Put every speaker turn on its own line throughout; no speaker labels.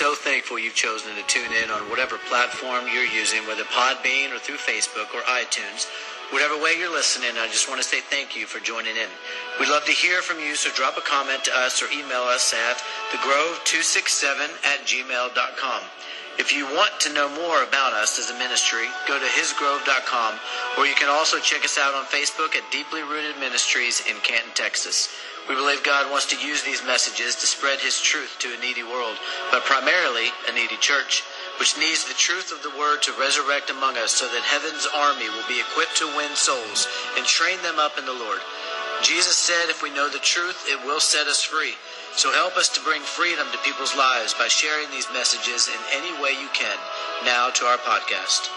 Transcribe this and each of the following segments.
so thankful you've chosen to tune in on whatever platform you're using, whether Podbean or through Facebook or iTunes. Whatever way you're listening, I just want to say thank you for joining in. We'd love to hear from you, so drop a comment to us or email us at thegrove267 at gmail.com. If you want to know more about us as a ministry, go to hisgrove.com, or you can also check us out on Facebook at Deeply Rooted Ministries in Canton, Texas. We believe God wants to use these messages to spread His truth to a needy world, but primarily a needy church, which needs the truth of the Word to resurrect among us so that heaven's army will be equipped to win souls and train them up in the Lord. Jesus said, if we know the truth, it will set us free. So help us to bring freedom to people's lives by sharing these messages in any way you can. Now to our podcast.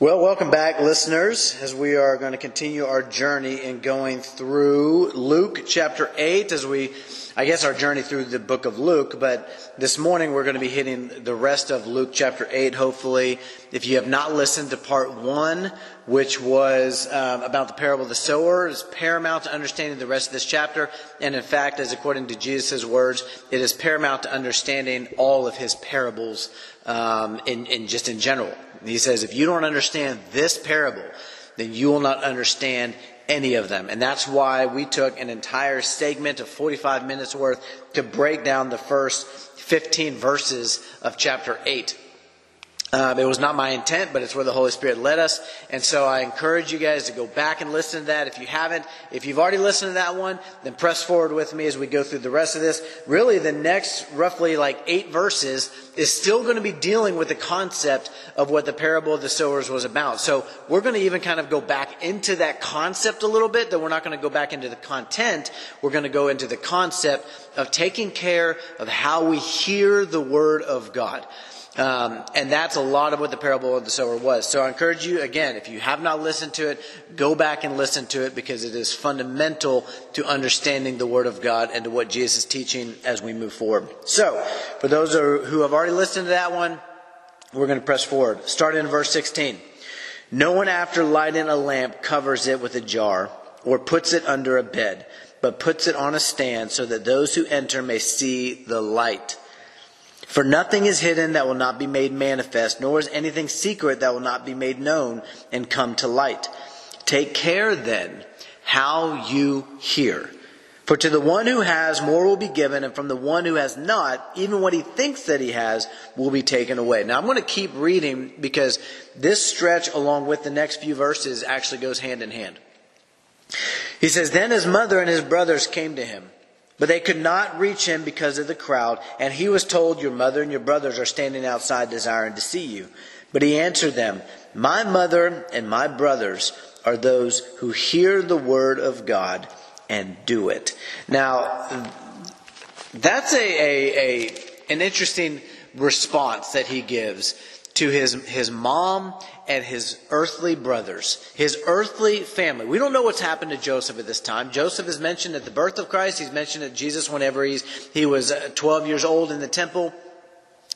Well, welcome back, listeners, as we are going to continue our journey in going through Luke chapter 8 as we I guess, our journey through the book of Luke, but this morning we're going to be hitting the rest of Luke chapter 8, hopefully. If you have not listened to part one, which was um, about the parable of the sower, is paramount to understanding the rest of this chapter. And in fact, as according to Jesus' words, it is paramount to understanding all of his parables um, in, in just in general. He says, if you don't understand this parable, then you will not understand any of them. And that's why we took an entire segment of 45 minutes worth to break down the first 15 verses of chapter 8. Um, it was not my intent, but it's where the Holy Spirit led us. And so I encourage you guys to go back and listen to that. If you haven't, if you've already listened to that one, then press forward with me as we go through the rest of this. Really, the next roughly like eight verses is still going to be dealing with the concept of what the parable of the sowers was about. So we're going to even kind of go back into that concept a little bit, though we're not going to go back into the content. We're going to go into the concept of taking care of how we hear the word of God. Um, and that's a lot of what the parable of the sower was. So I encourage you, again, if you have not listened to it, go back and listen to it because it is fundamental to understanding the Word of God and to what Jesus is teaching as we move forward. So, for those who have already listened to that one, we're going to press forward. Starting in verse 16. No one after lighting a lamp covers it with a jar or puts it under a bed, but puts it on a stand so that those who enter may see the light. For nothing is hidden that will not be made manifest, nor is anything secret that will not be made known and come to light. Take care then how you hear. For to the one who has, more will be given, and from the one who has not, even what he thinks that he has will be taken away. Now I'm going to keep reading because this stretch, along with the next few verses, actually goes hand in hand. He says, Then his mother and his brothers came to him. But they could not reach him because of the crowd, and he was told, Your mother and your brothers are standing outside desiring to see you. But he answered them, My mother and my brothers are those who hear the word of God and do it. Now, that's a, a, a an interesting response that he gives to his, his mom and his earthly brothers, his earthly family. We don't know what's happened to Joseph at this time. Joseph is mentioned at the birth of Christ. He's mentioned at Jesus whenever he's, he was uh, 12 years old in the temple.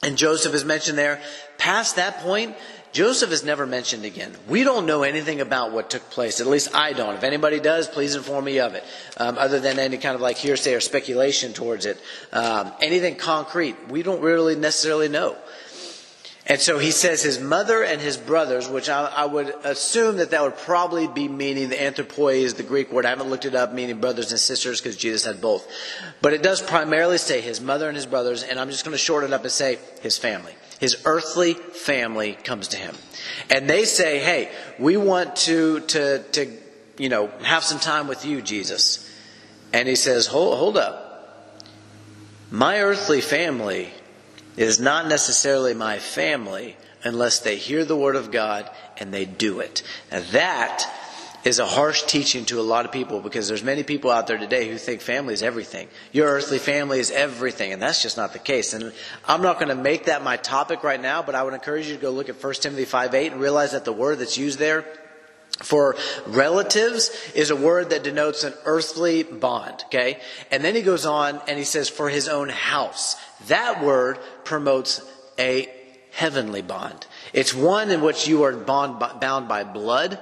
And Joseph is mentioned there. Past that point, Joseph is never mentioned again. We don't know anything about what took place. At least I don't. If anybody does, please inform me of it. Um, other than any kind of like hearsay or speculation towards it. Um, anything concrete, we don't really necessarily know. And so he says his mother and his brothers, which I, I, would assume that that would probably be meaning the anthropoi is the Greek word. I haven't looked it up, meaning brothers and sisters, because Jesus had both. But it does primarily say his mother and his brothers, and I'm just going to shorten it up and say his family. His earthly family comes to him. And they say, hey, we want to, to, to, you know, have some time with you, Jesus. And he says, hold, hold up. My earthly family it is not necessarily my family unless they hear the word of God and they do it. Now that is a harsh teaching to a lot of people because there's many people out there today who think family is everything. Your earthly family is everything, and that's just not the case. And I'm not going to make that my topic right now, but I would encourage you to go look at 1 Timothy 5.8 and realize that the word that's used there for relatives is a word that denotes an earthly bond, okay? And then he goes on and he says for his own house. That word promotes a heavenly bond. It's one in which you are bond, bound by blood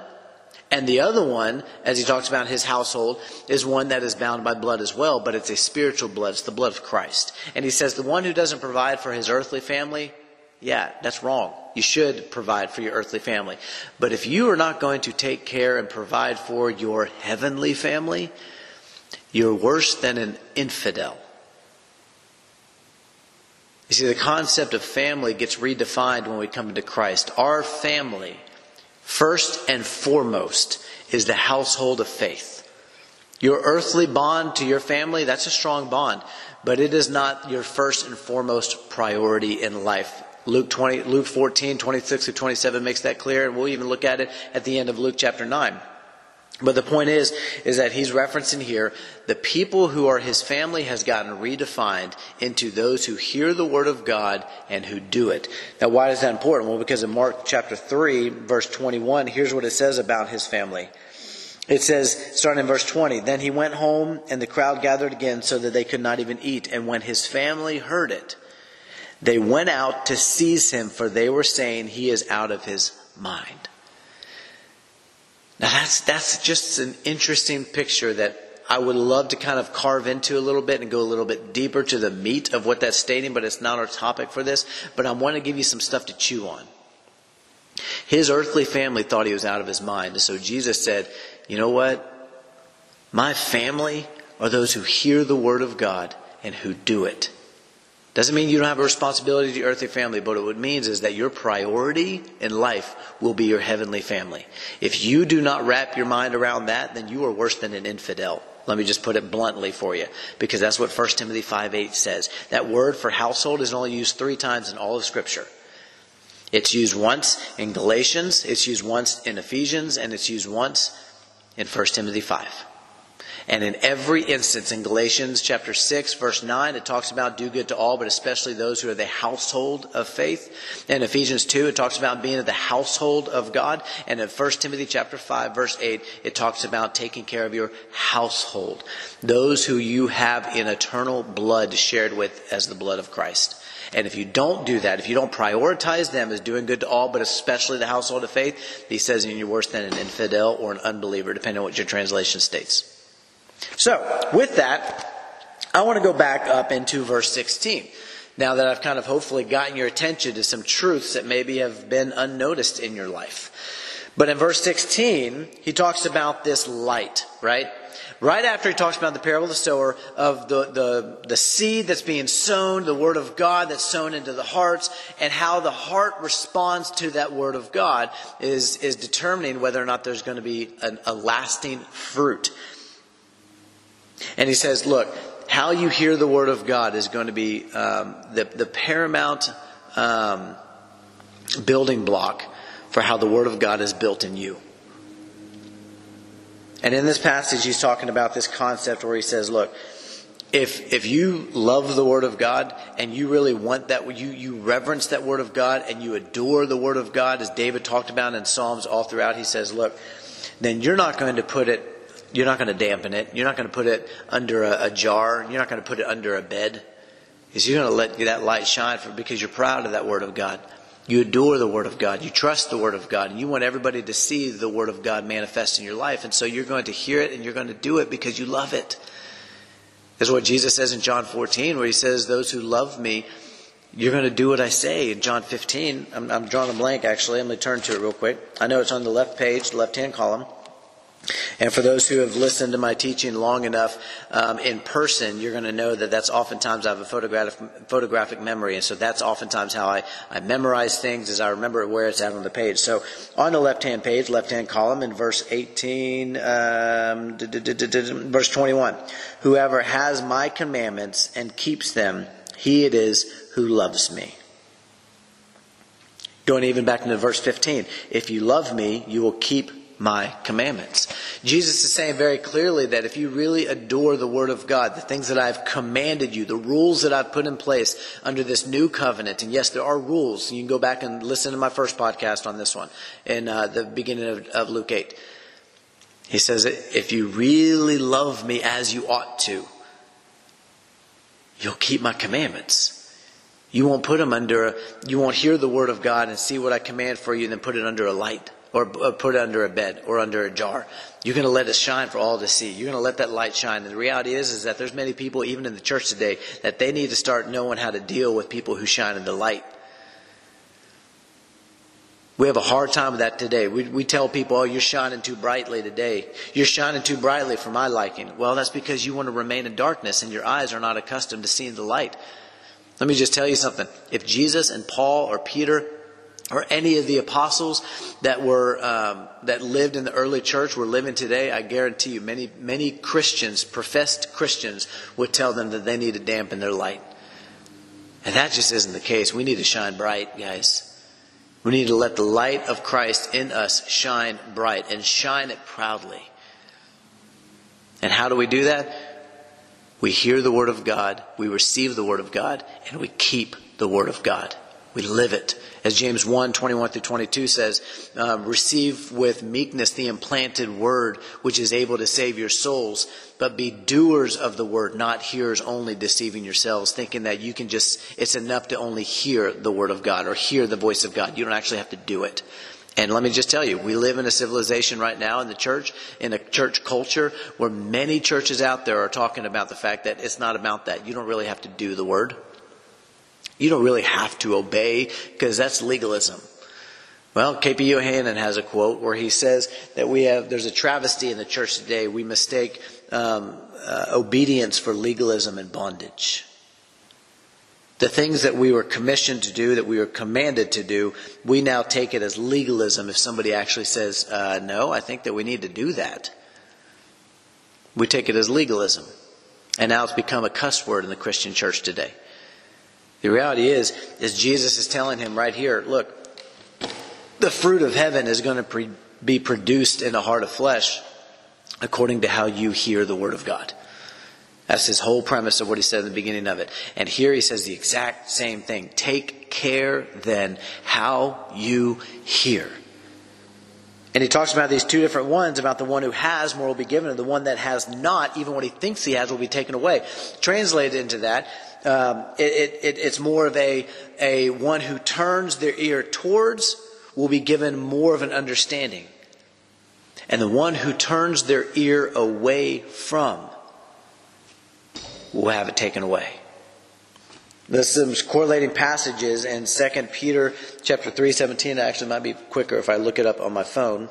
And the other one, as he talks about his household, is one that is bound by blood as well, but it's a spiritual blood. It's the blood of Christ. And he says the one who doesn't provide for his earthly family, yeah, that's wrong. You should provide for your earthly family. But if you are not going to take care and provide for your heavenly family, you're worse than an infidel. You see, the concept of family gets redefined when we come into Christ. Our family, first and foremost, is the household of faith. Your earthly bond to your family, that's a strong bond, but it is not your first and foremost priority in life. Luke 20, Luke 14, 26 to 27 makes that clear, and we'll even look at it at the end of Luke chapter 9. But the point is, is that he's referencing here the people who are his family has gotten redefined into those who hear the word of God and who do it. Now, why is that important? Well, because in Mark chapter 3, verse 21, here's what it says about his family. It says, starting in verse 20, Then he went home, and the crowd gathered again so that they could not even eat. And when his family heard it, they went out to seize him, for they were saying, He is out of his mind. Now that's, that's just an interesting picture that I would love to kind of carve into a little bit and go a little bit deeper to the meat of what that's stating, but it's not our topic for this. But I want to give you some stuff to chew on. His earthly family thought he was out of his mind. And so Jesus said, You know what? My family are those who hear the word of God and who do it. Doesn't mean you don't have a responsibility to your earthly family, but what it means is that your priority in life will be your heavenly family. If you do not wrap your mind around that, then you are worse than an infidel. Let me just put it bluntly for you, because that's what 1 Timothy 5 8 says. That word for household is only used three times in all of Scripture. It's used once in Galatians, it's used once in Ephesians, and it's used once in 1 Timothy 5. And in every instance in Galatians chapter 6 verse 9, it talks about do good to all, but especially those who are the household of faith. In Ephesians 2, it talks about being of the household of God. And in 1 Timothy chapter 5 verse 8, it talks about taking care of your household. Those who you have in eternal blood shared with as the blood of Christ. And if you don't do that, if you don't prioritize them as doing good to all, but especially the household of faith, he says you're worse than an infidel or an unbeliever, depending on what your translation states. So, with that, I want to go back up into verse 16. Now that I've kind of hopefully gotten your attention to some truths that maybe have been unnoticed in your life. But in verse 16, he talks about this light, right? Right after he talks about the parable of the sower, of the, the, the seed that's being sown, the word of God that's sown into the hearts, and how the heart responds to that word of God is, is determining whether or not there's going to be an, a lasting fruit. And he says, look, how you hear the word of God is going to be um, the, the paramount um, building block for how the word of God is built in you. And in this passage, he's talking about this concept where he says, look, if if you love the word of God and you really want that you you reverence that word of God and you adore the word of God as David talked about in Psalms all throughout he says look then you're not going to put it you're not going to dampen it. You're not going to put it under a, a jar. You're not going to put it under a bed. Because you're going to let that light shine for, because you're proud of that Word of God. You adore the Word of God. You trust the Word of God. And you want everybody to see the Word of God manifest in your life. And so you're going to hear it and you're going to do it because you love it. That's what Jesus says in John 14, where he says, Those who love me, you're going to do what I say. In John 15, I'm, I'm drawing a blank actually. I'm going to turn to it real quick. I know it's on the left page, left hand column. And for those who have listened to my teaching long enough um, in person, you're going to know that that's oftentimes I have a photographic, photographic memory. And so that's oftentimes how I, I memorize things as I remember where it's at on the page. So on the left hand page, left hand column in verse 18, um, verse 21, whoever has my commandments and keeps them, he it is who loves me. Going even back into verse 15, if you love me, you will keep my commandments. Jesus is saying very clearly that if you really adore the Word of God, the things that I've commanded you, the rules that I've put in place under this new covenant, and yes, there are rules. You can go back and listen to my first podcast on this one in uh, the beginning of, of Luke 8. He says, if you really love me as you ought to, you'll keep my commandments. You won't put them under, you won't hear the word of God and see what I command for you and then put it under a light or put under a bed or under a jar. You're going to let it shine for all to see. You're going to let that light shine. And the reality is, is that there's many people, even in the church today, that they need to start knowing how to deal with people who shine in the light. We have a hard time with that today. We, we tell people, oh, you're shining too brightly today. You're shining too brightly for my liking. Well, that's because you want to remain in darkness and your eyes are not accustomed to seeing the light. Let me just tell you something. If Jesus and Paul or Peter or any of the apostles that were um, that lived in the early church were living today, I guarantee you, many many Christians, professed Christians, would tell them that they need to dampen their light, and that just isn't the case. We need to shine bright, guys. We need to let the light of Christ in us shine bright and shine it proudly. And how do we do that? We hear the Word of God, we receive the Word of God, and we keep the Word of God. We live it. As James 1 21 through 22 says, um, receive with meekness the implanted Word, which is able to save your souls, but be doers of the Word, not hearers only, deceiving yourselves, thinking that you can just, it's enough to only hear the Word of God or hear the voice of God. You don't actually have to do it. And let me just tell you, we live in a civilization right now in the church, in a church culture, where many churches out there are talking about the fact that it's not about that. You don't really have to do the word. You don't really have to obey, because that's legalism. Well, K.P. Yohannan has a quote where he says that we have, there's a travesty in the church today. We mistake um, uh, obedience for legalism and bondage. The things that we were commissioned to do, that we were commanded to do, we now take it as legalism if somebody actually says, uh, no, I think that we need to do that. We take it as legalism. And now it's become a cuss word in the Christian church today. The reality is, is Jesus is telling him right here, look, the fruit of heaven is going to pre- be produced in a heart of flesh according to how you hear the word of God. That's his whole premise of what he said in the beginning of it. And here he says the exact same thing. Take care then how you hear. And he talks about these two different ones about the one who has more will be given, and the one that has not, even what he thinks he has, will be taken away. Translated into that, um, it, it, it's more of a, a one who turns their ear towards will be given more of an understanding. And the one who turns their ear away from will have it taken away. There's some correlating passages in 2 Peter chapter 3, 17. Actually, might be quicker if I look it up on my phone.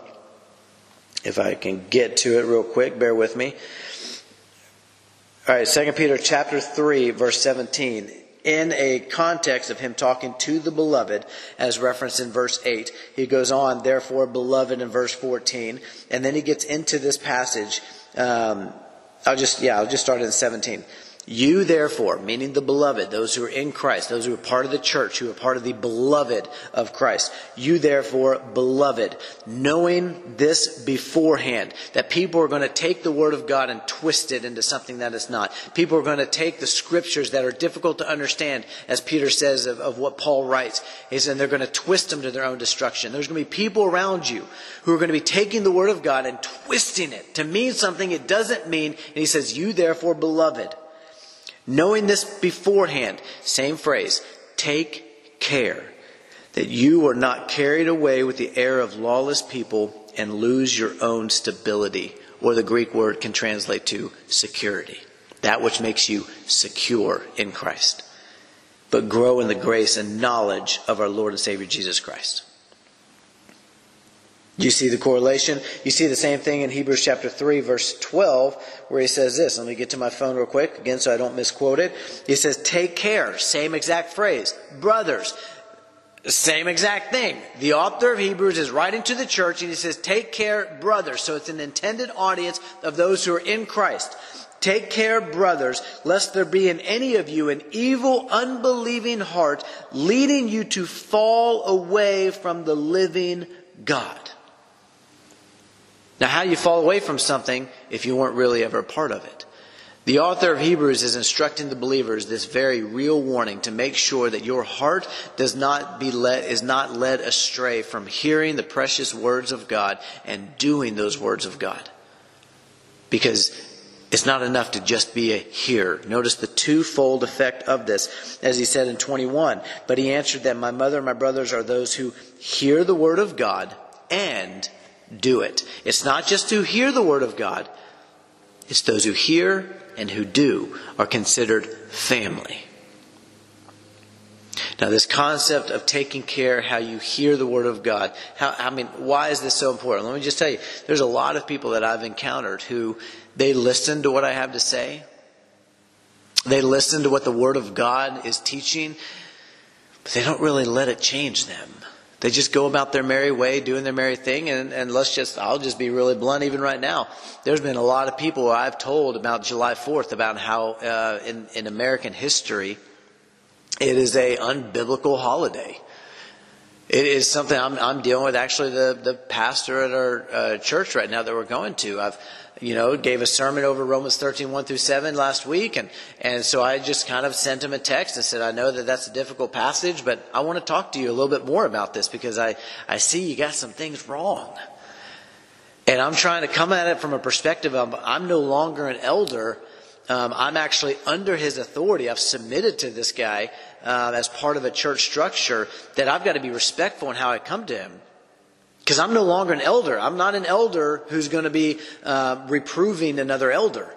If I can get to it real quick, bear with me. All right, 2 Peter chapter 3, verse 17. In a context of him talking to the beloved, as referenced in verse 8, he goes on, therefore, beloved, in verse 14. And then he gets into this passage. Um, I'll just, yeah, I'll just start in 17. You therefore, meaning the beloved, those who are in Christ, those who are part of the church, who are part of the beloved of Christ, you therefore, beloved, knowing this beforehand, that people are going to take the word of God and twist it into something that it's not. People are going to take the scriptures that are difficult to understand, as Peter says of, of what Paul writes. Said they're going to twist them to their own destruction. There's going to be people around you who are going to be taking the word of God and twisting it to mean something it doesn't mean. And he says, you therefore, beloved, Knowing this beforehand, same phrase, take care that you are not carried away with the air of lawless people and lose your own stability, or the Greek word can translate to security. That which makes you secure in Christ. But grow in the grace and knowledge of our Lord and Savior Jesus Christ. You see the correlation? You see the same thing in Hebrews chapter 3, verse 12, where he says this. Let me get to my phone real quick, again, so I don't misquote it. He says, Take care. Same exact phrase. Brothers. Same exact thing. The author of Hebrews is writing to the church and he says, Take care, brothers. So it's an intended audience of those who are in Christ. Take care, brothers, lest there be in any of you an evil, unbelieving heart leading you to fall away from the living God. Now, how do you fall away from something if you weren't really ever a part of it? The author of Hebrews is instructing the believers this very real warning to make sure that your heart does not be led, is not led astray from hearing the precious words of God and doing those words of God. Because it's not enough to just be a hearer. Notice the twofold effect of this, as he said in 21. But he answered them, My mother and my brothers are those who hear the word of God and do it. It's not just who hear the word of God, it's those who hear and who do are considered family. Now, this concept of taking care how you hear the Word of God, how, I mean, why is this so important? Let me just tell you, there's a lot of people that I've encountered who they listen to what I have to say, they listen to what the Word of God is teaching, but they don't really let it change them. They just go about their merry way, doing their merry thing, and, and let's just, I'll just be really blunt even right now. There's been a lot of people I've told about July 4th about how uh, in, in American history, it is a unbiblical holiday. It is something I'm, I'm dealing with. Actually, the, the pastor at our uh, church right now that we're going to, I've you know, gave a sermon over Romans 13, 1 through 7 last week. And, and so I just kind of sent him a text and said, I know that that's a difficult passage, but I want to talk to you a little bit more about this because I, I see you got some things wrong. And I'm trying to come at it from a perspective of I'm no longer an elder. Um, I'm actually under his authority. I've submitted to this guy uh, as part of a church structure that I've got to be respectful in how I come to him. Because I'm no longer an elder. I'm not an elder who's going to be uh, reproving another elder.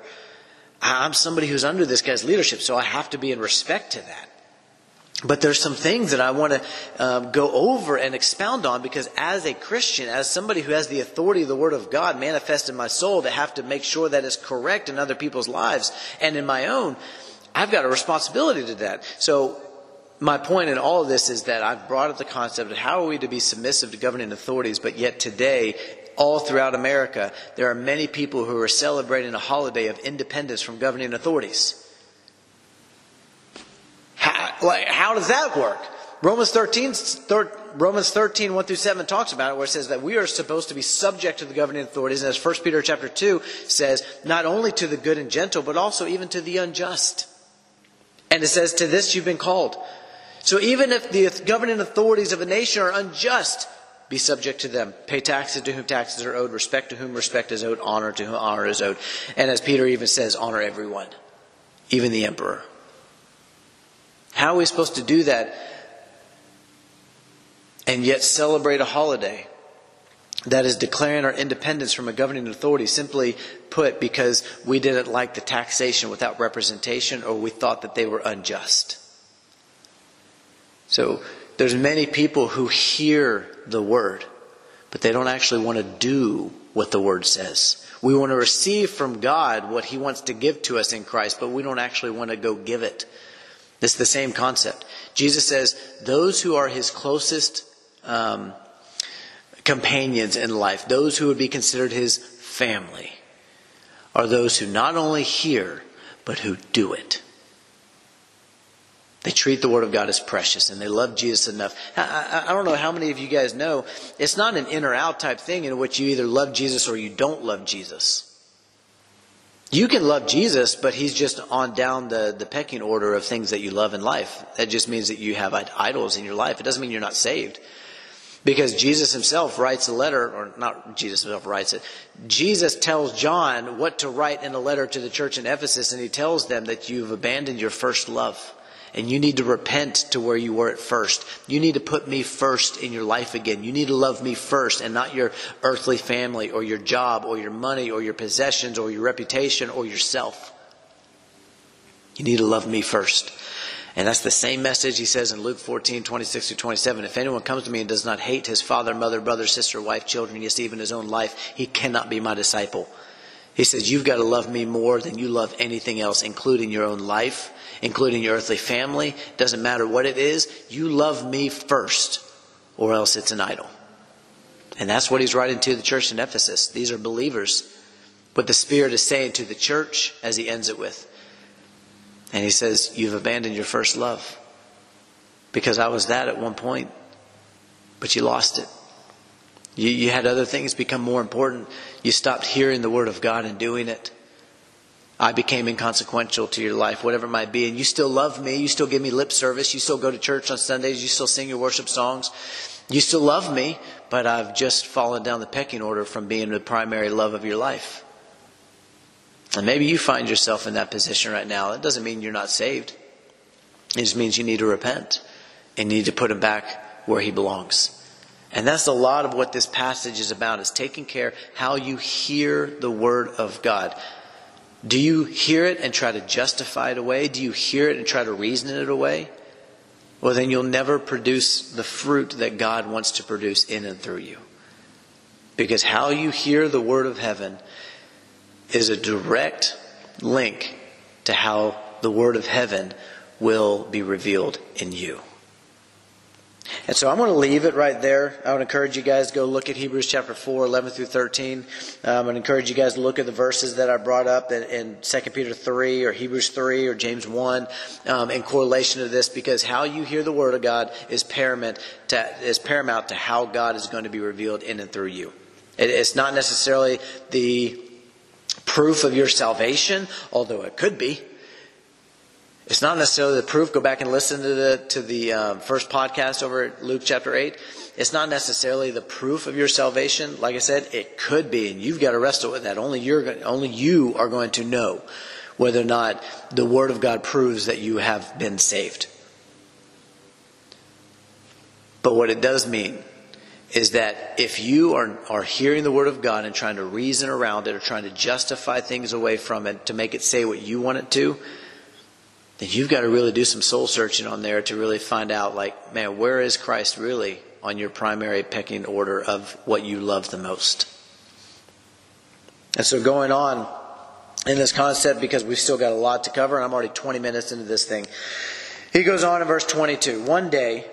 I'm somebody who's under this guy's leadership, so I have to be in respect to that. But there's some things that I want to um, go over and expound on because as a Christian, as somebody who has the authority of the Word of God manifest in my soul to have to make sure that it's correct in other people's lives and in my own, I've got a responsibility to that. So my point in all of this is that I've brought up the concept of how are we to be submissive to governing authorities, but yet today, all throughout America, there are many people who are celebrating a holiday of independence from governing authorities. How, like, how does that work? Romans 13, thir, Romans 13, 1 through 7 talks about it, where it says that we are supposed to be subject to the governing authorities. And as 1 Peter chapter 2 says, not only to the good and gentle, but also even to the unjust. And it says, to this you've been called so even if the governing authorities of a nation are unjust, be subject to them. Pay taxes to whom taxes are owed, respect to whom respect is owed, honor to whom honor is owed. And as Peter even says, honor everyone, even the emperor. How are we supposed to do that and yet celebrate a holiday that is declaring our independence from a governing authority, simply put, because we didn't like the taxation without representation or we thought that they were unjust? So there's many people who hear the word, but they don't actually want to do what the word says. We want to receive from God what he wants to give to us in Christ, but we don't actually want to go give it. It's the same concept. Jesus says, those who are his closest um, companions in life, those who would be considered his family, are those who not only hear, but who do it. They treat the Word of God as precious and they love Jesus enough. I, I, I, don't know how many of you guys know, it's not an in or out type thing in which you either love Jesus or you don't love Jesus. You can love Jesus, but He's just on down the, the pecking order of things that you love in life. That just means that you have idols in your life. It doesn't mean you're not saved. Because Jesus himself writes a letter, or not Jesus himself writes it. Jesus tells John what to write in a letter to the church in Ephesus, and he tells them that you've abandoned your first love. And you need to repent to where you were at first. You need to put me first in your life again. You need to love me first and not your earthly family or your job or your money or your possessions or your reputation or yourself. You need to love me first. And that's the same message he says in Luke 14, 26 to 27. If anyone comes to me and does not hate his father, mother, brother, sister, wife, children, yes, even his own life, he cannot be my disciple. He says, You've got to love me more than you love anything else, including your own life, including your earthly family. Doesn't matter what it is. You love me first, or else it's an idol. And that's what he's writing to the church in Ephesus. These are believers. What the Spirit is saying to the church as he ends it with. And he says, You've abandoned your first love. Because I was that at one point, but you lost it. You, you had other things become more important. You stopped hearing the Word of God and doing it. I became inconsequential to your life, whatever it might be. And you still love me. You still give me lip service. You still go to church on Sundays. You still sing your worship songs. You still love me, but I've just fallen down the pecking order from being the primary love of your life. And maybe you find yourself in that position right now. It doesn't mean you're not saved. It just means you need to repent and you need to put him back where he belongs. And that's a lot of what this passage is about, is taking care how you hear the word of God. Do you hear it and try to justify it away? Do you hear it and try to reason it away? Well, then you'll never produce the fruit that God wants to produce in and through you. Because how you hear the word of heaven is a direct link to how the word of heaven will be revealed in you. And so I'm going to leave it right there. I would encourage you guys to go look at Hebrews chapter 4, 11 through 13. Um, would encourage you guys to look at the verses that I brought up in, in 2 Peter 3 or Hebrews 3 or James 1 um, in correlation to this because how you hear the Word of God is paramount to, is paramount to how God is going to be revealed in and through you. It, it's not necessarily the proof of your salvation, although it could be. It's not necessarily the proof. Go back and listen to the to the um, first podcast over at Luke chapter eight. It's not necessarily the proof of your salvation. Like I said, it could be, and you've got to wrestle with that. Only you're only you are going to know whether or not the Word of God proves that you have been saved. But what it does mean is that if you are, are hearing the Word of God and trying to reason around it or trying to justify things away from it to make it say what you want it to, then you've got to really do some soul searching on there to really find out, like, man, where is Christ really on your primary pecking order of what you love the most? And so going on in this concept, because we've still got a lot to cover, and I'm already 20 minutes into this thing. He goes on in verse 22. One day,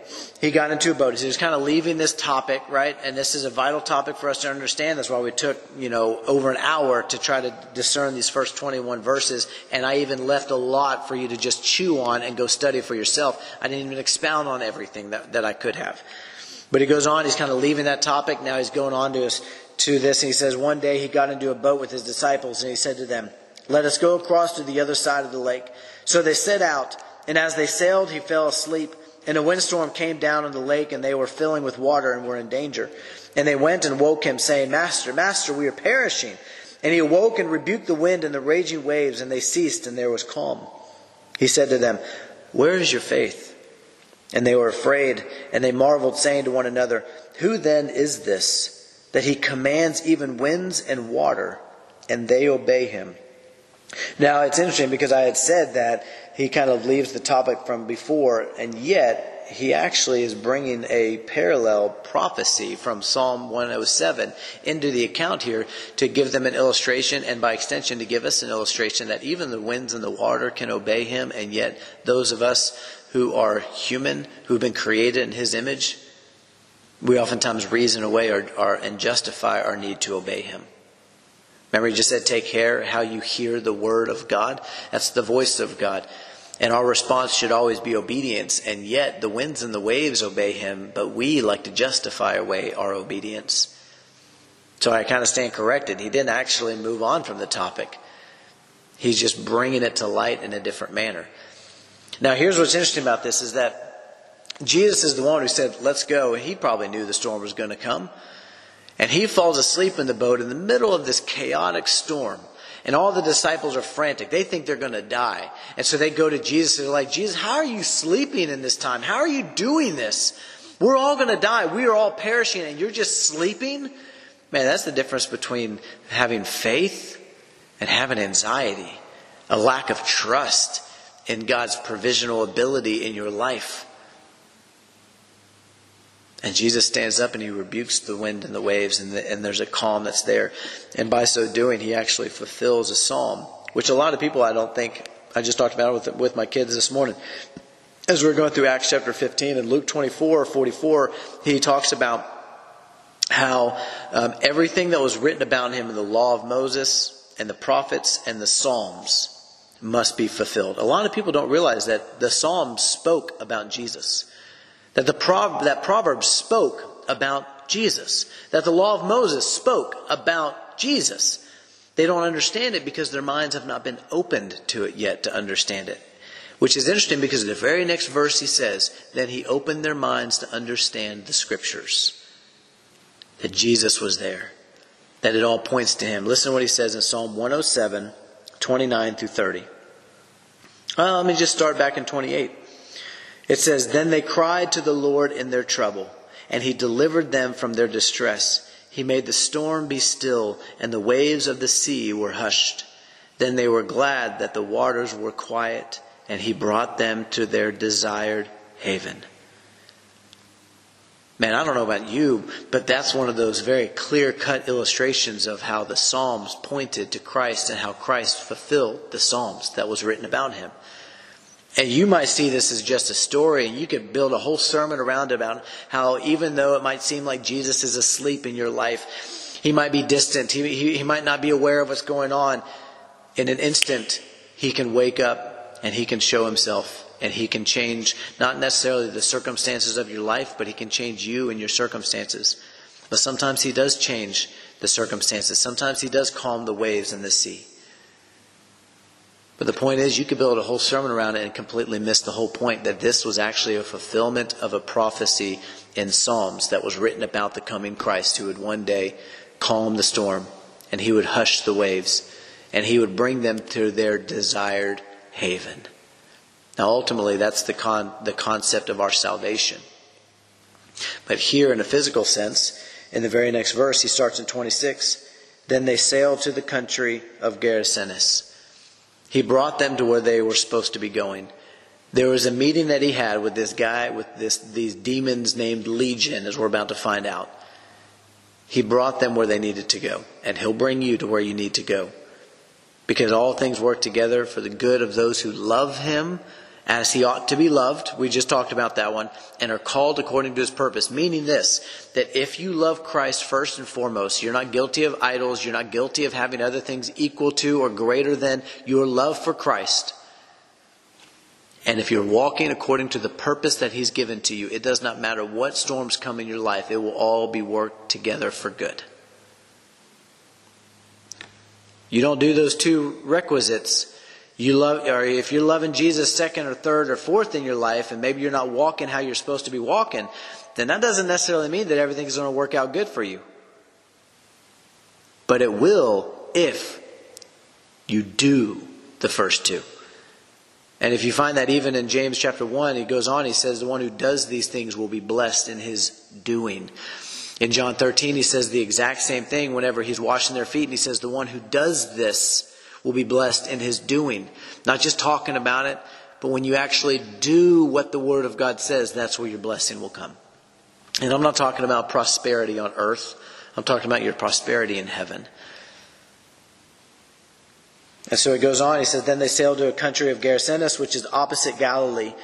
he got into a boat. He was kind of leaving this topic, right? And this is a vital topic for us to understand. That's why we took, you know, over an hour to try to discern these first 21 verses. And I even left a lot for you to just chew on and go study for yourself. I didn't even expound on everything that, that I could have. But he goes on, he's kind of leaving that topic. Now he's going on to, his, to this. And he says, One day he got into a boat with his disciples and he said to them, Let us go across to the other side of the lake. So they set out, and as they sailed, he fell asleep. And a windstorm came down on the lake, and they were filling with water and were in danger. And they went and woke him, saying, Master, Master, we are perishing. And he awoke and rebuked the wind and the raging waves, and they ceased, and there was calm. He said to them, Where is your faith? And they were afraid, and they marveled, saying to one another, Who then is this, that he commands even winds and water, and they obey him? Now, it's interesting because I had said that he kind of leaves the topic from before, and yet he actually is bringing a parallel prophecy from Psalm 107 into the account here to give them an illustration, and by extension, to give us an illustration that even the winds and the water can obey him, and yet those of us who are human, who've been created in his image, we oftentimes reason away or, or, and justify our need to obey him. Remember, he just said, take care how you hear the word of God. That's the voice of God. And our response should always be obedience. And yet, the winds and the waves obey him, but we like to justify away our obedience. So I kind of stand corrected. He didn't actually move on from the topic. He's just bringing it to light in a different manner. Now, here's what's interesting about this is that Jesus is the one who said, let's go. And he probably knew the storm was going to come. And he falls asleep in the boat in the middle of this chaotic storm. And all the disciples are frantic. They think they're going to die. And so they go to Jesus and they're like, Jesus, how are you sleeping in this time? How are you doing this? We're all going to die. We are all perishing and you're just sleeping? Man, that's the difference between having faith and having anxiety, a lack of trust in God's provisional ability in your life. And Jesus stands up and he rebukes the wind and the waves, and, the, and, there's a calm that's there. And by so doing, he actually fulfills a psalm, which a lot of people, I don't think, I just talked about it with, with my kids this morning. As we are going through Acts chapter 15 and Luke 24 44, he talks about how um, everything that was written about him in the law of Moses and the prophets and the Psalms must be fulfilled. A lot of people don't realize that the Psalms spoke about Jesus. That the Pro- that Proverbs spoke about Jesus. That the law of Moses spoke about Jesus. They don't understand it because their minds have not been opened to it yet to understand it. Which is interesting because in the very next verse he says, Then he opened their minds to understand the scriptures. That Jesus was there. That it all points to him. Listen to what he says in Psalm 107, 29 through 30. Well, let me just start back in 28. It says, Then they cried to the Lord in their trouble, and he delivered them from their distress. He made the storm be still, and the waves of the sea were hushed. Then they were glad that the waters were quiet, and he brought them to their desired haven. Man, I don't know about you, but that's one of those very clear cut illustrations of how the Psalms pointed to Christ and how Christ fulfilled the Psalms that was written about him. And you might see this as just a story, and you could build a whole sermon around about how even though it might seem like Jesus is asleep in your life, he might be distant, he, he, he might not be aware of what's going on. In an instant, he can wake up and he can show himself and he can change not necessarily the circumstances of your life, but he can change you and your circumstances. But sometimes he does change the circumstances. Sometimes he does calm the waves in the sea. But the point is, you could build a whole sermon around it and completely miss the whole point that this was actually a fulfillment of a prophecy in Psalms that was written about the coming Christ who would one day calm the storm and he would hush the waves and he would bring them to their desired haven. Now, ultimately, that's the, con- the concept of our salvation. But here, in a physical sense, in the very next verse, he starts in 26. Then they sailed to the country of Gerasenes. He brought them to where they were supposed to be going. There was a meeting that he had with this guy, with this, these demons named Legion, as we're about to find out. He brought them where they needed to go, and he'll bring you to where you need to go. Because all things work together for the good of those who love him, as he ought to be loved. We just talked about that one. And are called according to his purpose. Meaning this, that if you love Christ first and foremost, you're not guilty of idols, you're not guilty of having other things equal to or greater than your love for Christ. And if you're walking according to the purpose that he's given to you, it does not matter what storms come in your life, it will all be worked together for good. You don't do those two requisites you love, or if you're loving Jesus second or third or fourth in your life, and maybe you're not walking how you're supposed to be walking, then that doesn't necessarily mean that everything's going to work out good for you. But it will if you do the first two. And if you find that even in James chapter 1, he goes on, he says, The one who does these things will be blessed in his doing. In John 13, he says the exact same thing whenever he's washing their feet, and he says, The one who does this will be blessed in his doing. Not just talking about it, but when you actually do what the Word of God says, that's where your blessing will come. And I'm not talking about prosperity on earth. I'm talking about your prosperity in heaven. And so it goes on. He says, Then they sailed to a country of Gerasenes, which is opposite Galilee.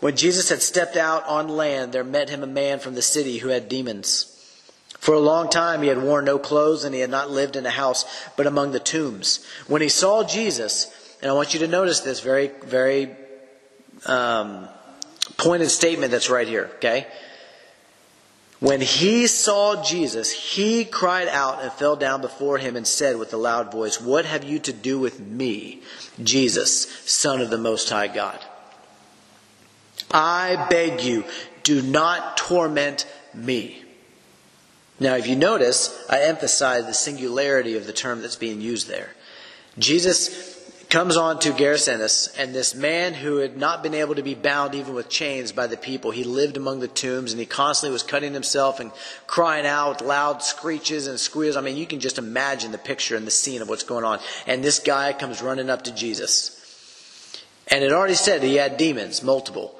When Jesus had stepped out on land, there met him a man from the city who had demons. For a long time he had worn no clothes and he had not lived in a house but among the tombs. When he saw Jesus, and I want you to notice this very, very um, pointed statement that's right here, okay? When he saw Jesus, he cried out and fell down before him and said with a loud voice, What have you to do with me, Jesus, Son of the Most High God? I beg you, do not torment me. Now, if you notice, I emphasize the singularity of the term that's being used there. Jesus comes on to Gerasenes, and this man who had not been able to be bound even with chains by the people, he lived among the tombs, and he constantly was cutting himself and crying out with loud screeches and squeals. I mean, you can just imagine the picture and the scene of what's going on. And this guy comes running up to Jesus. And it already said he had demons, multiple.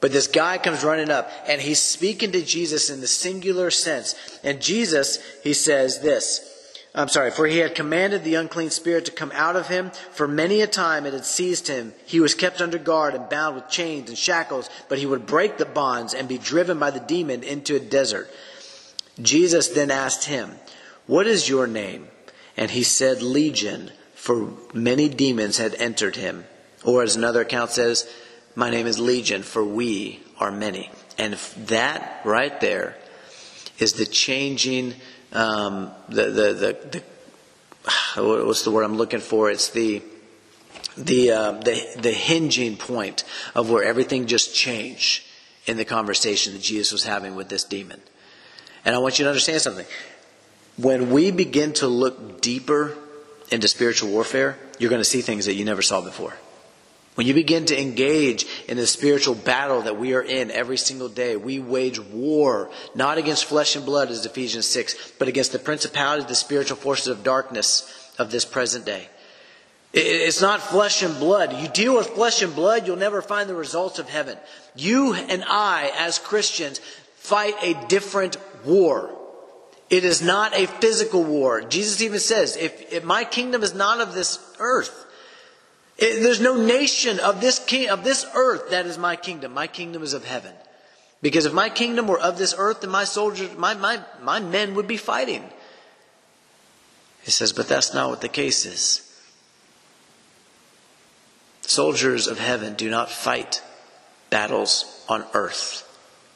But this guy comes running up and he's speaking to Jesus in the singular sense. And Jesus, he says this. I'm sorry, for he had commanded the unclean spirit to come out of him. For many a time it had seized him. He was kept under guard and bound with chains and shackles, but he would break the bonds and be driven by the demon into a desert. Jesus then asked him, What is your name? And he said, Legion, for many demons had entered him. Or as another account says, my name is Legion, for we are many. And that right there is the changing, um, the, the, the, the, what's the word I'm looking for? It's the, the, uh, the, the hinging point of where everything just changed in the conversation that Jesus was having with this demon. And I want you to understand something. When we begin to look deeper into spiritual warfare, you're going to see things that you never saw before. When you begin to engage in the spiritual battle that we are in every single day, we wage war, not against flesh and blood, as Ephesians 6, but against the principalities, the spiritual forces of darkness of this present day. It's not flesh and blood. You deal with flesh and blood, you'll never find the results of heaven. You and I, as Christians, fight a different war. It is not a physical war. Jesus even says, if, if my kingdom is not of this earth, it, there's no nation of this king, of this earth that is my kingdom. My kingdom is of heaven. Because if my kingdom were of this earth, then my soldiers, my, my, my men would be fighting. He says, but that's not what the case is. Soldiers of heaven do not fight battles on earth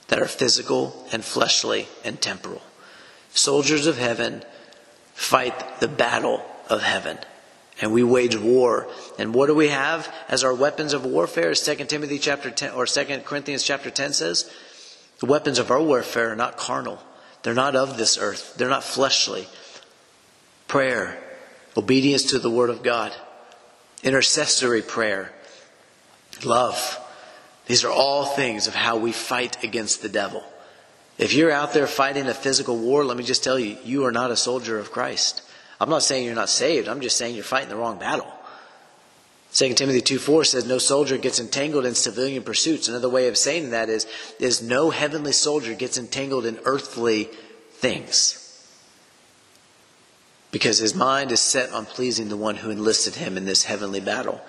that are physical and fleshly and temporal. Soldiers of heaven fight the battle of heaven. And we wage war. And what do we have as our weapons of warfare? As 2 Timothy chapter 10 or 2 Corinthians chapter 10 says, the weapons of our warfare are not carnal. They're not of this earth. They're not fleshly. Prayer, obedience to the word of God, intercessory prayer, love. These are all things of how we fight against the devil. If you're out there fighting a physical war, let me just tell you, you are not a soldier of Christ. I'm not saying you're not saved. I'm just saying you're fighting the wrong battle. 2 Timothy 2 4 says, No soldier gets entangled in civilian pursuits. Another way of saying that is, is no heavenly soldier gets entangled in earthly things. Because his mind is set on pleasing the one who enlisted him in this heavenly battle.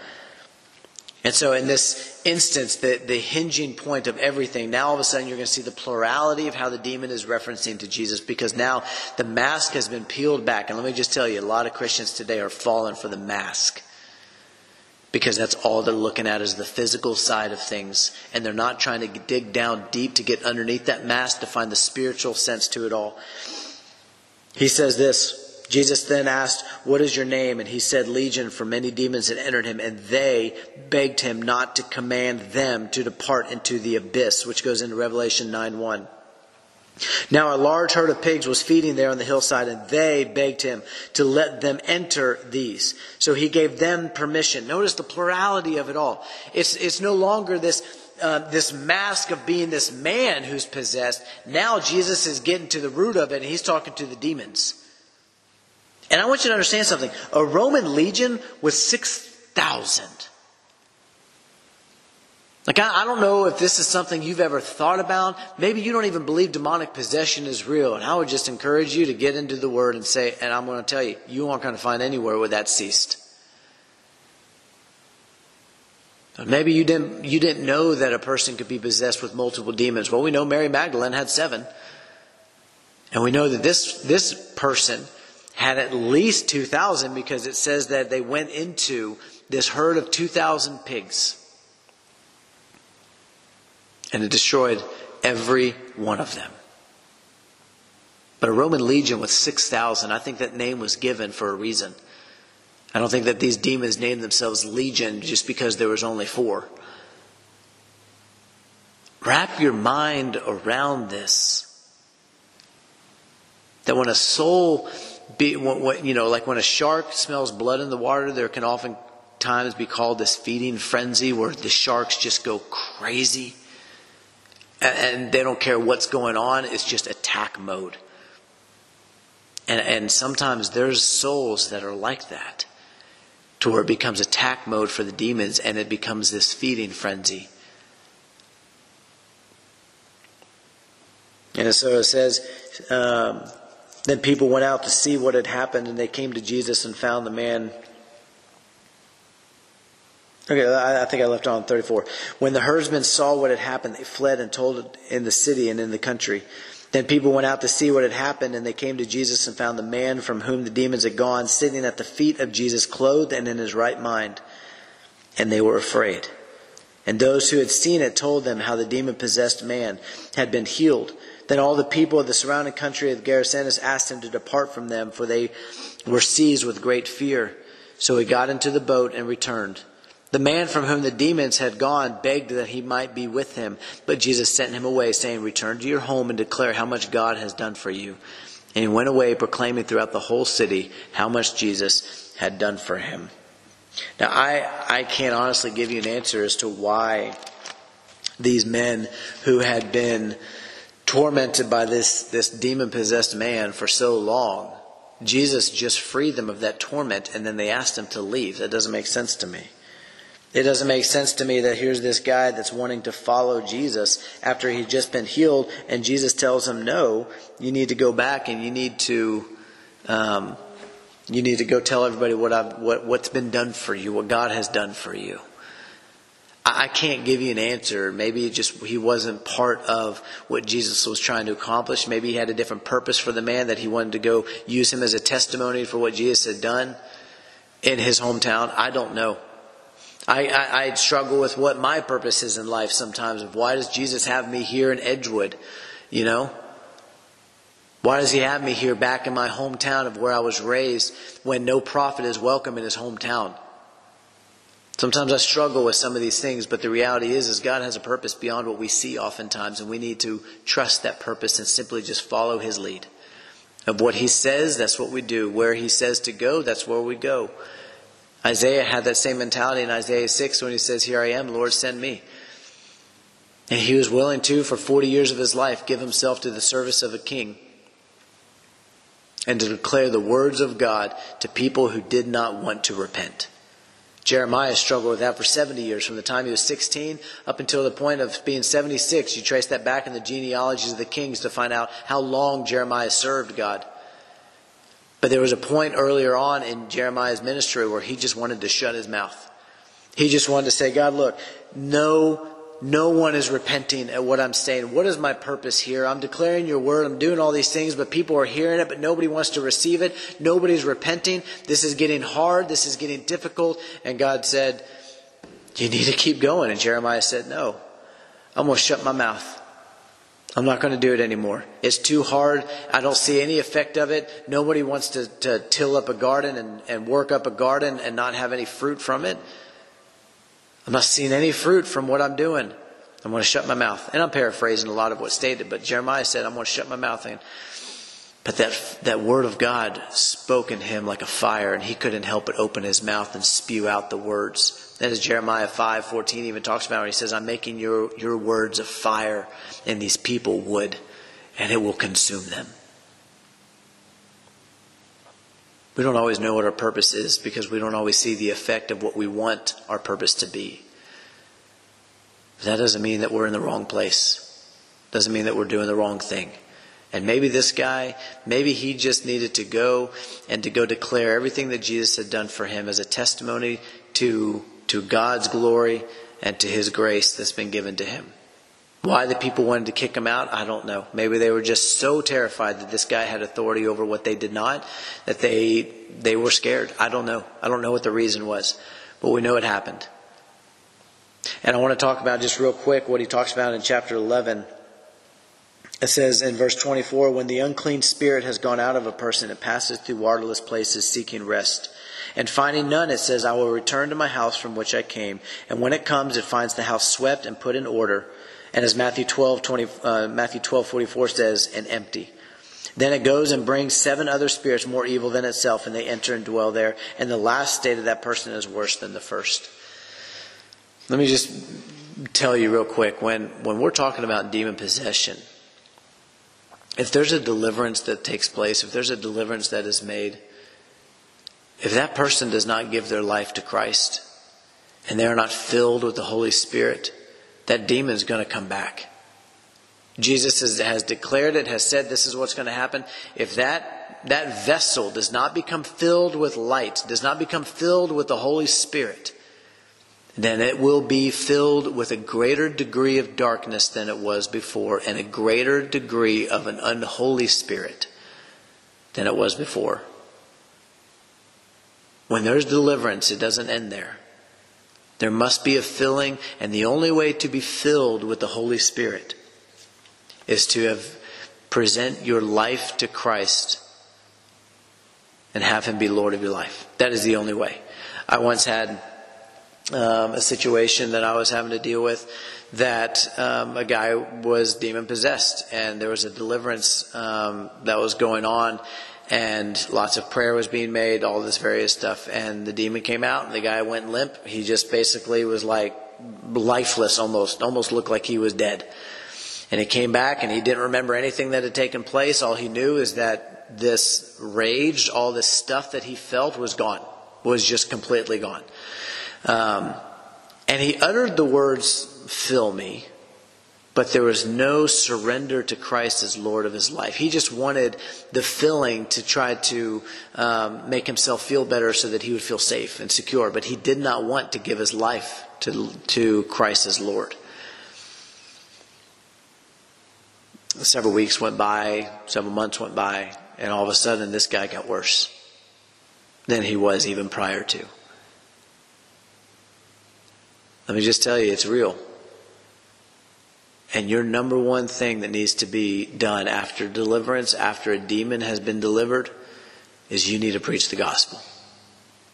And so, in this instance, the, the hinging point of everything, now all of a sudden you're going to see the plurality of how the demon is referencing to Jesus because now the mask has been peeled back. And let me just tell you, a lot of Christians today are falling for the mask because that's all they're looking at is the physical side of things. And they're not trying to dig down deep to get underneath that mask to find the spiritual sense to it all. He says this. Jesus then asked, What is your name? And he said, Legion, for many demons had entered him, and they begged him not to command them to depart into the abyss, which goes into Revelation 9 1. Now a large herd of pigs was feeding there on the hillside, and they begged him to let them enter these. So he gave them permission. Notice the plurality of it all. It's, it's no longer this, uh, this mask of being this man who's possessed. Now Jesus is getting to the root of it, and he's talking to the demons. And I want you to understand something. A Roman legion was 6,000. Like, I, I, don't know if this is something you've ever thought about. Maybe you don't even believe demonic possession is real. And I would just encourage you to get into the Word and say, and I'm going to tell you, you aren't going to find anywhere where that ceased. Maybe you didn't, you didn't know that a person could be possessed with multiple demons. Well, we know Mary Magdalene had seven. And we know that this, this person had at least 2,000 because it says that they went into this herd of 2,000 pigs. And it destroyed every one of them. But a Roman legion with 6,000, I think that name was given for a reason. I don't think that these demons named themselves legion just because there was only four. Wrap your mind around this. That when a soul be, what, you know, like when a shark smells blood in the water, there can oftentimes be called this feeding frenzy where the sharks just go crazy and, and they don't care what's going on. It's just attack mode. And, and sometimes there's souls that are like that to where it becomes attack mode for the demons and it becomes this feeding frenzy. And so it says, um, then people went out to see what had happened, and they came to Jesus and found the man. Okay, I think I left on 34. When the herdsmen saw what had happened, they fled and told it in the city and in the country. Then people went out to see what had happened, and they came to Jesus and found the man from whom the demons had gone sitting at the feet of Jesus, clothed and in his right mind. And they were afraid. And those who had seen it told them how the demon possessed man had been healed. Then all the people of the surrounding country of Gerasenes asked him to depart from them, for they were seized with great fear. So he got into the boat and returned. The man from whom the demons had gone begged that he might be with him, but Jesus sent him away, saying, Return to your home and declare how much God has done for you. And he went away proclaiming throughout the whole city how much Jesus had done for him. Now, I, I can't honestly give you an answer as to why these men who had been tormented by this, this demon possessed man for so long, Jesus just freed them of that torment and then they asked him to leave. That doesn't make sense to me. It doesn't make sense to me that here's this guy that's wanting to follow Jesus after he'd just been healed, and Jesus tells him, "No, you need to go back and you need to, um, you need to go tell everybody what I've what what's been done for you, what God has done for you." I can't give you an answer. Maybe just he wasn't part of what Jesus was trying to accomplish. Maybe he had a different purpose for the man that he wanted to go use him as a testimony for what Jesus had done in his hometown. I don't know. I, I, I struggle with what my purpose is in life sometimes. Of why does Jesus have me here in Edgewood? You know, why does he have me here back in my hometown of where I was raised when no prophet is welcome in his hometown? Sometimes I struggle with some of these things, but the reality is, is God has a purpose beyond what we see oftentimes, and we need to trust that purpose and simply just follow His lead. Of what He says, that's what we do. Where He says to go, that's where we go. Isaiah had that same mentality in Isaiah 6 when he says, Here I am, Lord, send me. And he was willing to, for 40 years of his life, give himself to the service of a king and to declare the words of God to people who did not want to repent. Jeremiah struggled with that for 70 years, from the time he was 16 up until the point of being 76. You trace that back in the genealogies of the kings to find out how long Jeremiah served God. But there was a point earlier on in Jeremiah's ministry where he just wanted to shut his mouth. He just wanted to say, God, look, no, no one is repenting at what I'm saying. What is my purpose here? I'm declaring your word. I'm doing all these things, but people are hearing it, but nobody wants to receive it. Nobody's repenting. This is getting hard. This is getting difficult. And God said, you need to keep going. And Jeremiah said, no, I'm going to shut my mouth. I'm not going to do it anymore. It's too hard. I don't see any effect of it. Nobody wants to, to till up a garden and, and work up a garden and not have any fruit from it. I'm not seeing any fruit from what I'm doing. I'm going to shut my mouth. And I'm paraphrasing a lot of what's stated, but Jeremiah said, I'm going to shut my mouth. And, but that, that word of God spoke in him like a fire, and he couldn't help but open his mouth and spew out the words. That is Jeremiah 5 14 even talks about when he says, I'm making your, your words a fire, and these people wood, and it will consume them. We don't always know what our purpose is because we don't always see the effect of what we want our purpose to be. But that doesn't mean that we're in the wrong place. Doesn't mean that we're doing the wrong thing. And maybe this guy, maybe he just needed to go and to go declare everything that Jesus had done for him as a testimony to, to God's glory and to his grace that's been given to him. Why the people wanted to kick him out, I don't know. Maybe they were just so terrified that this guy had authority over what they did not that they they were scared. I don't know. I don't know what the reason was, but we know it happened. And I want to talk about just real quick what he talks about in chapter 11. It says in verse 24, when the unclean spirit has gone out of a person, it passes through waterless places seeking rest. And finding none, it says, I will return to my house from which I came. And when it comes, it finds the house swept and put in order and as Matthew 12, 20, uh, Matthew 12, 44 says, and empty. Then it goes and brings seven other spirits more evil than itself, and they enter and dwell there. And the last state of that person is worse than the first. Let me just tell you real quick when, when we're talking about demon possession, if there's a deliverance that takes place, if there's a deliverance that is made, if that person does not give their life to Christ and they are not filled with the Holy Spirit, that demon is going to come back. Jesus has, has, declared it, has said this is what's going to happen. If that, that vessel does not become filled with light, does not become filled with the Holy Spirit, then it will be filled with a greater degree of darkness than it was before and a greater degree of an unholy spirit than it was before. When there's deliverance, it doesn't end there. There must be a filling, and the only way to be filled with the Holy Spirit is to have present your life to Christ and have Him be Lord of your life. That is the only way. I once had um, a situation that I was having to deal with that um, a guy was demon possessed, and there was a deliverance um, that was going on and lots of prayer was being made, all this various stuff. And the demon came out, and the guy went limp. He just basically was like lifeless almost, almost looked like he was dead. And he came back and he didn't remember anything that had taken place. All he knew is that this rage, all this stuff that he felt was gone, was just completely gone. Um, and he uttered the words, fill me, but there was no surrender to Christ as Lord of his life. He just wanted the filling to try to um, make himself feel better so that he would feel safe and secure, but he did not want to give his life to, to Christ as Lord. Several weeks went by, several months went by, and all of a sudden this guy got worse than he was even prior to. Let me just tell you, it's real. And your number one thing that needs to be done after deliverance, after a demon has been delivered, is you need to preach the gospel.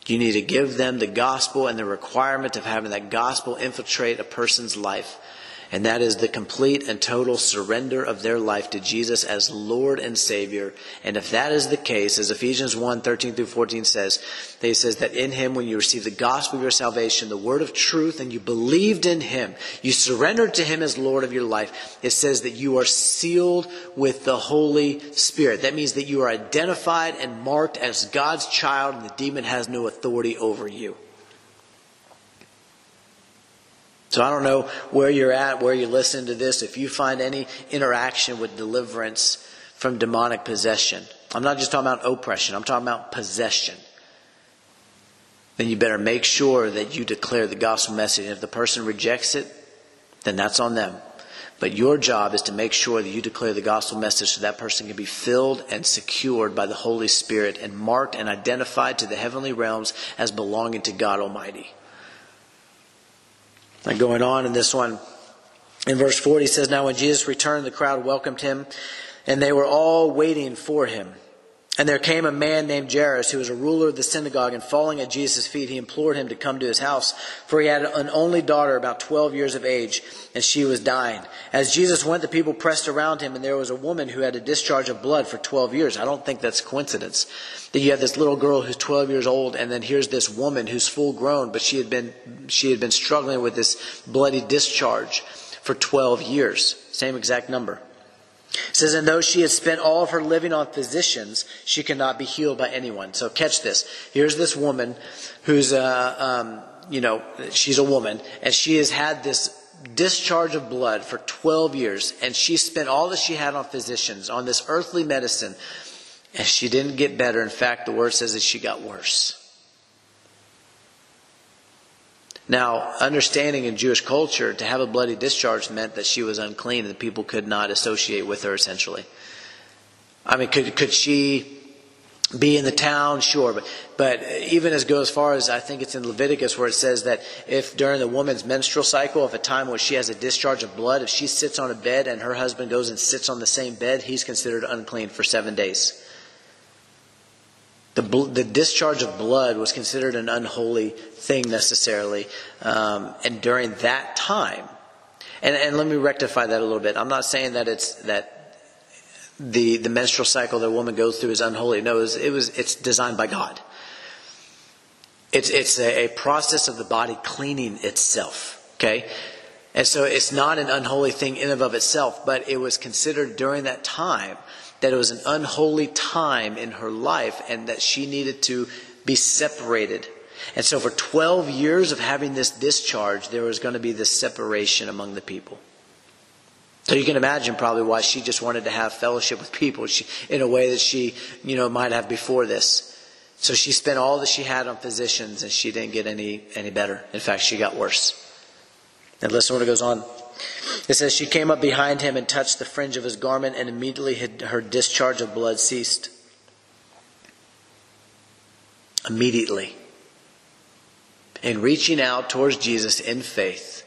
You need to give them the gospel and the requirement of having that gospel infiltrate a person's life and that is the complete and total surrender of their life to Jesus as Lord and Savior. And if that is the case, as Ephesians 1, 13 through 14 says, they says that in Him, when you receive the gospel of your salvation, the word of truth, and you believed in Him, you surrendered to Him as Lord of your life, it says that you are sealed with the Holy Spirit. That means that you are identified and marked as God's child, and the demon has no authority over you. So I don't know where you're at, where you listen to this, if you find any interaction with deliverance from demonic possession. I'm not just talking about oppression, I'm talking about possession. Then you better make sure that you declare the gospel message. And if the person rejects it, then that's on them. But your job is to make sure that you declare the gospel message so that person can be filled and secured by the Holy Spirit and marked and identified to the heavenly realms as belonging to God Almighty. Going on in this one, in verse 40 says, Now when Jesus returned, the crowd welcomed him, and they were all waiting for him. And there came a man named Jairus, who was a ruler of the synagogue, and falling at Jesus' feet, he implored him to come to his house, for he had an only daughter, about twelve years of age, and she was dying. As Jesus went, the people pressed around him, and there was a woman who had a discharge of blood for twelve years. I don't think that's coincidence. That you have this little girl who's twelve years old, and then here's this woman who's full grown, but she had been she had been struggling with this bloody discharge for twelve years. Same exact number. It says, and though she had spent all of her living on physicians, she cannot be healed by anyone. So catch this. Here's this woman who's, uh, um, you know, she's a woman, and she has had this discharge of blood for 12 years, and she spent all that she had on physicians, on this earthly medicine, and she didn't get better. In fact, the word says that she got worse. Now, understanding in Jewish culture, to have a bloody discharge meant that she was unclean and the people could not associate with her essentially. I mean, could, could she be in the town? Sure. But, but even as go as far as I think it's in Leviticus where it says that if during the woman's menstrual cycle, if a time when she has a discharge of blood, if she sits on a bed and her husband goes and sits on the same bed, he's considered unclean for seven days. The, the discharge of blood was considered an unholy thing necessarily. Um, and during that time, and, and let me rectify that a little bit. I'm not saying that it's that the the menstrual cycle that a woman goes through is unholy. No, it was, it was it's designed by God. It's it's a, a process of the body cleaning itself. Okay, and so it's not an unholy thing in and of itself, but it was considered during that time that it was an unholy time in her life and that she needed to be separated. And so for 12 years of having this discharge, there was going to be this separation among the people. So you can imagine probably why she just wanted to have fellowship with people she, in a way that she, you know, might have before this. So she spent all that she had on physicians and she didn't get any, any better. In fact, she got worse. And listen what it goes on. It says, She came up behind him and touched the fringe of his garment, and immediately her discharge of blood ceased. Immediately. In reaching out towards Jesus in faith,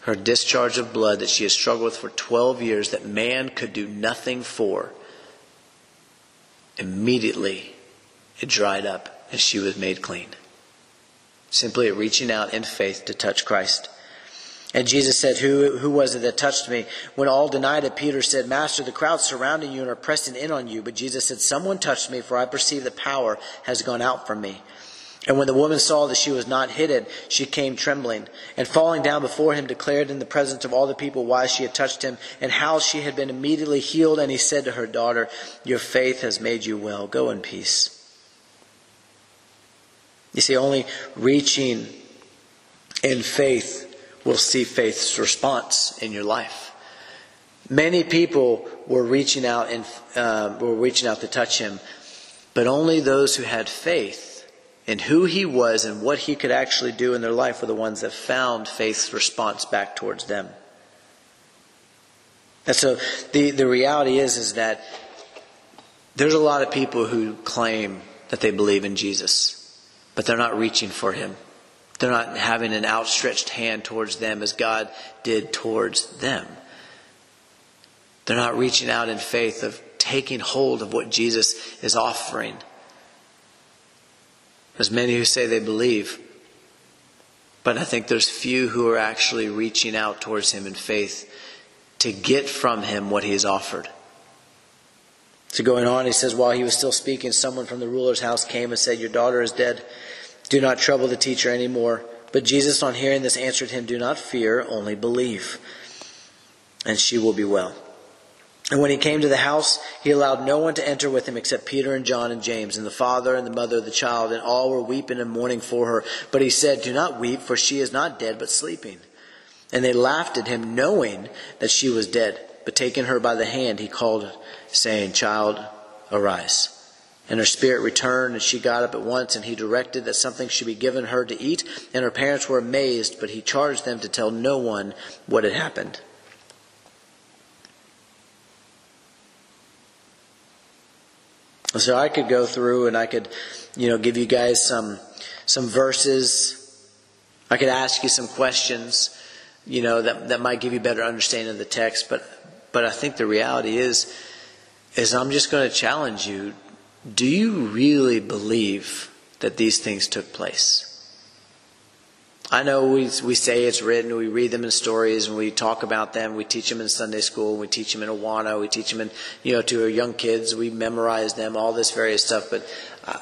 her discharge of blood that she has struggled with for 12 years, that man could do nothing for, immediately it dried up and she was made clean. Simply reaching out in faith to touch Christ. And Jesus said, who, who was it that touched me? When all denied it, Peter said, Master, the crowd surrounding you and are pressing in on you. But Jesus said, Someone touched me, for I perceive that power has gone out from me. And when the woman saw that she was not hidden, she came trembling, and falling down before him, declared in the presence of all the people why she had touched him, and how she had been immediately healed. And he said to her, Daughter, your faith has made you well. Go in peace. You see, only reaching in faith will see faith's response in your life. Many people were reaching out and uh, were reaching out to touch him, but only those who had faith in who he was and what he could actually do in their life were the ones that found faith's response back towards them. And so the, the reality is is that there's a lot of people who claim that they believe in Jesus, but they're not reaching for him. They're not having an outstretched hand towards them as God did towards them. They're not reaching out in faith of taking hold of what Jesus is offering. There's many who say they believe, but I think there's few who are actually reaching out towards Him in faith to get from Him what He has offered. So going on, he says, while he was still speaking, someone from the ruler's house came and said, Your daughter is dead. Do not trouble the teacher anymore. But Jesus, on hearing this, answered him, Do not fear, only believe, and she will be well. And when he came to the house, he allowed no one to enter with him except Peter and John and James, and the father and the mother of the child, and all were weeping and mourning for her. But he said, Do not weep, for she is not dead, but sleeping. And they laughed at him, knowing that she was dead. But taking her by the hand, he called, saying, Child, arise. And her spirit returned, and she got up at once, and he directed that something should be given her to eat. And her parents were amazed, but he charged them to tell no one what had happened. So I could go through and I could, you know, give you guys some some verses. I could ask you some questions, you know, that that might give you better understanding of the text. But but I think the reality is is I'm just going to challenge you do you really believe that these things took place? I know we, we say it's written, we read them in stories, and we talk about them, we teach them in Sunday school, we teach them in Awana, we teach them in, you know, to our young kids, we memorize them, all this various stuff. But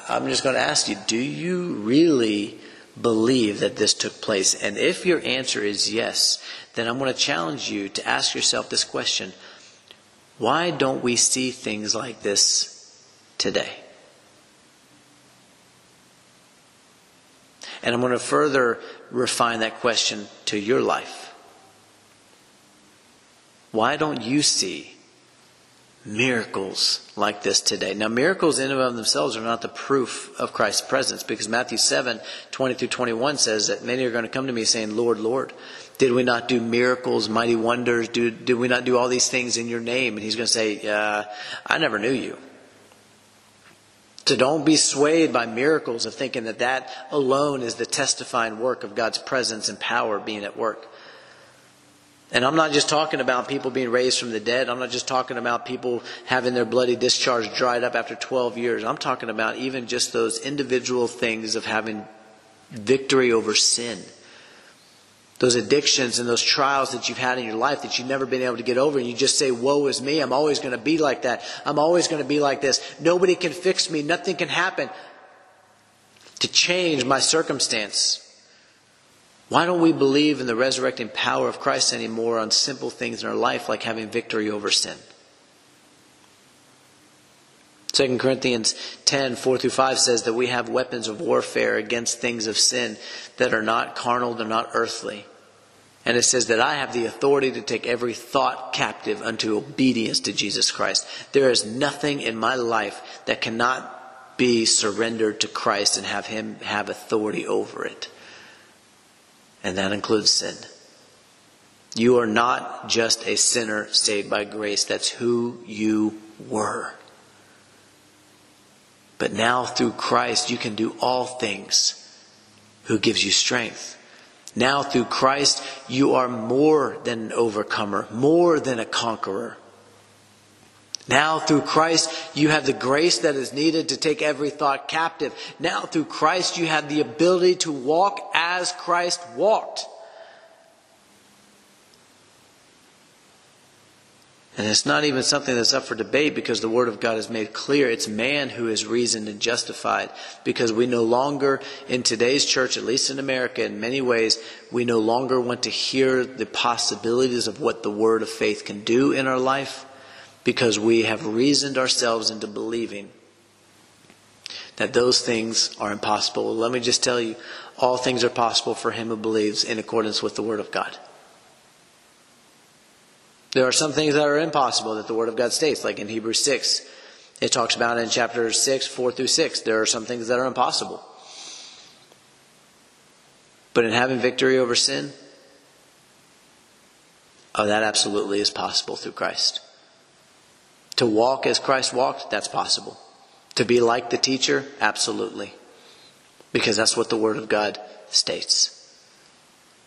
I'm just going to ask you, do you really believe that this took place? And if your answer is yes, then I'm going to challenge you to ask yourself this question. Why don't we see things like this today. And I'm going to further refine that question to your life. Why don't you see miracles like this today? Now, miracles in and of themselves are not the proof of Christ's presence because Matthew 7 20 through 21 says that many are going to come to me saying, Lord, Lord, did we not do miracles, mighty wonders? Did, did we not do all these things in your name? And he's going to say, uh, I never knew you. So don't be swayed by miracles of thinking that that alone is the testifying work of God's presence and power being at work. And I'm not just talking about people being raised from the dead. I'm not just talking about people having their bloody discharge dried up after 12 years. I'm talking about even just those individual things of having victory over sin those addictions and those trials that you've had in your life that you've never been able to get over, and you just say, Woe is me, I'm always going to be like that. I'm always going to be like this. Nobody can fix me, nothing can happen to change my circumstance. Why don't we believe in the resurrecting power of Christ anymore on simple things in our life like having victory over sin? 2 Corinthians 10, 4 through 5 says that we have weapons of warfare against things of sin that are not carnal, they're not earthly. And it says that I have the authority to take every thought captive unto obedience to Jesus Christ. There is nothing in my life that cannot be surrendered to Christ and have Him have authority over it. And that includes sin. You are not just a sinner saved by grace. That's who you were. But now through Christ, you can do all things who gives you strength. Now through Christ, you are more than an overcomer, more than a conqueror. Now through Christ, you have the grace that is needed to take every thought captive. Now through Christ, you have the ability to walk as Christ walked. And it's not even something that's up for debate because the Word of God is made clear. It's man who is reasoned and justified because we no longer, in today's church, at least in America, in many ways, we no longer want to hear the possibilities of what the Word of faith can do in our life because we have reasoned ourselves into believing that those things are impossible. Well, let me just tell you, all things are possible for him who believes in accordance with the Word of God. There are some things that are impossible that the Word of God states, like in Hebrews 6. It talks about in chapter 6, 4 through 6. There are some things that are impossible. But in having victory over sin, oh, that absolutely is possible through Christ. To walk as Christ walked, that's possible. To be like the teacher, absolutely. Because that's what the Word of God states.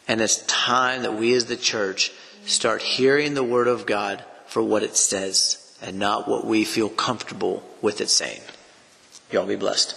And it's time that we as the church start hearing the Word of God for what it says and not what we feel comfortable with it saying. Y'all be blessed.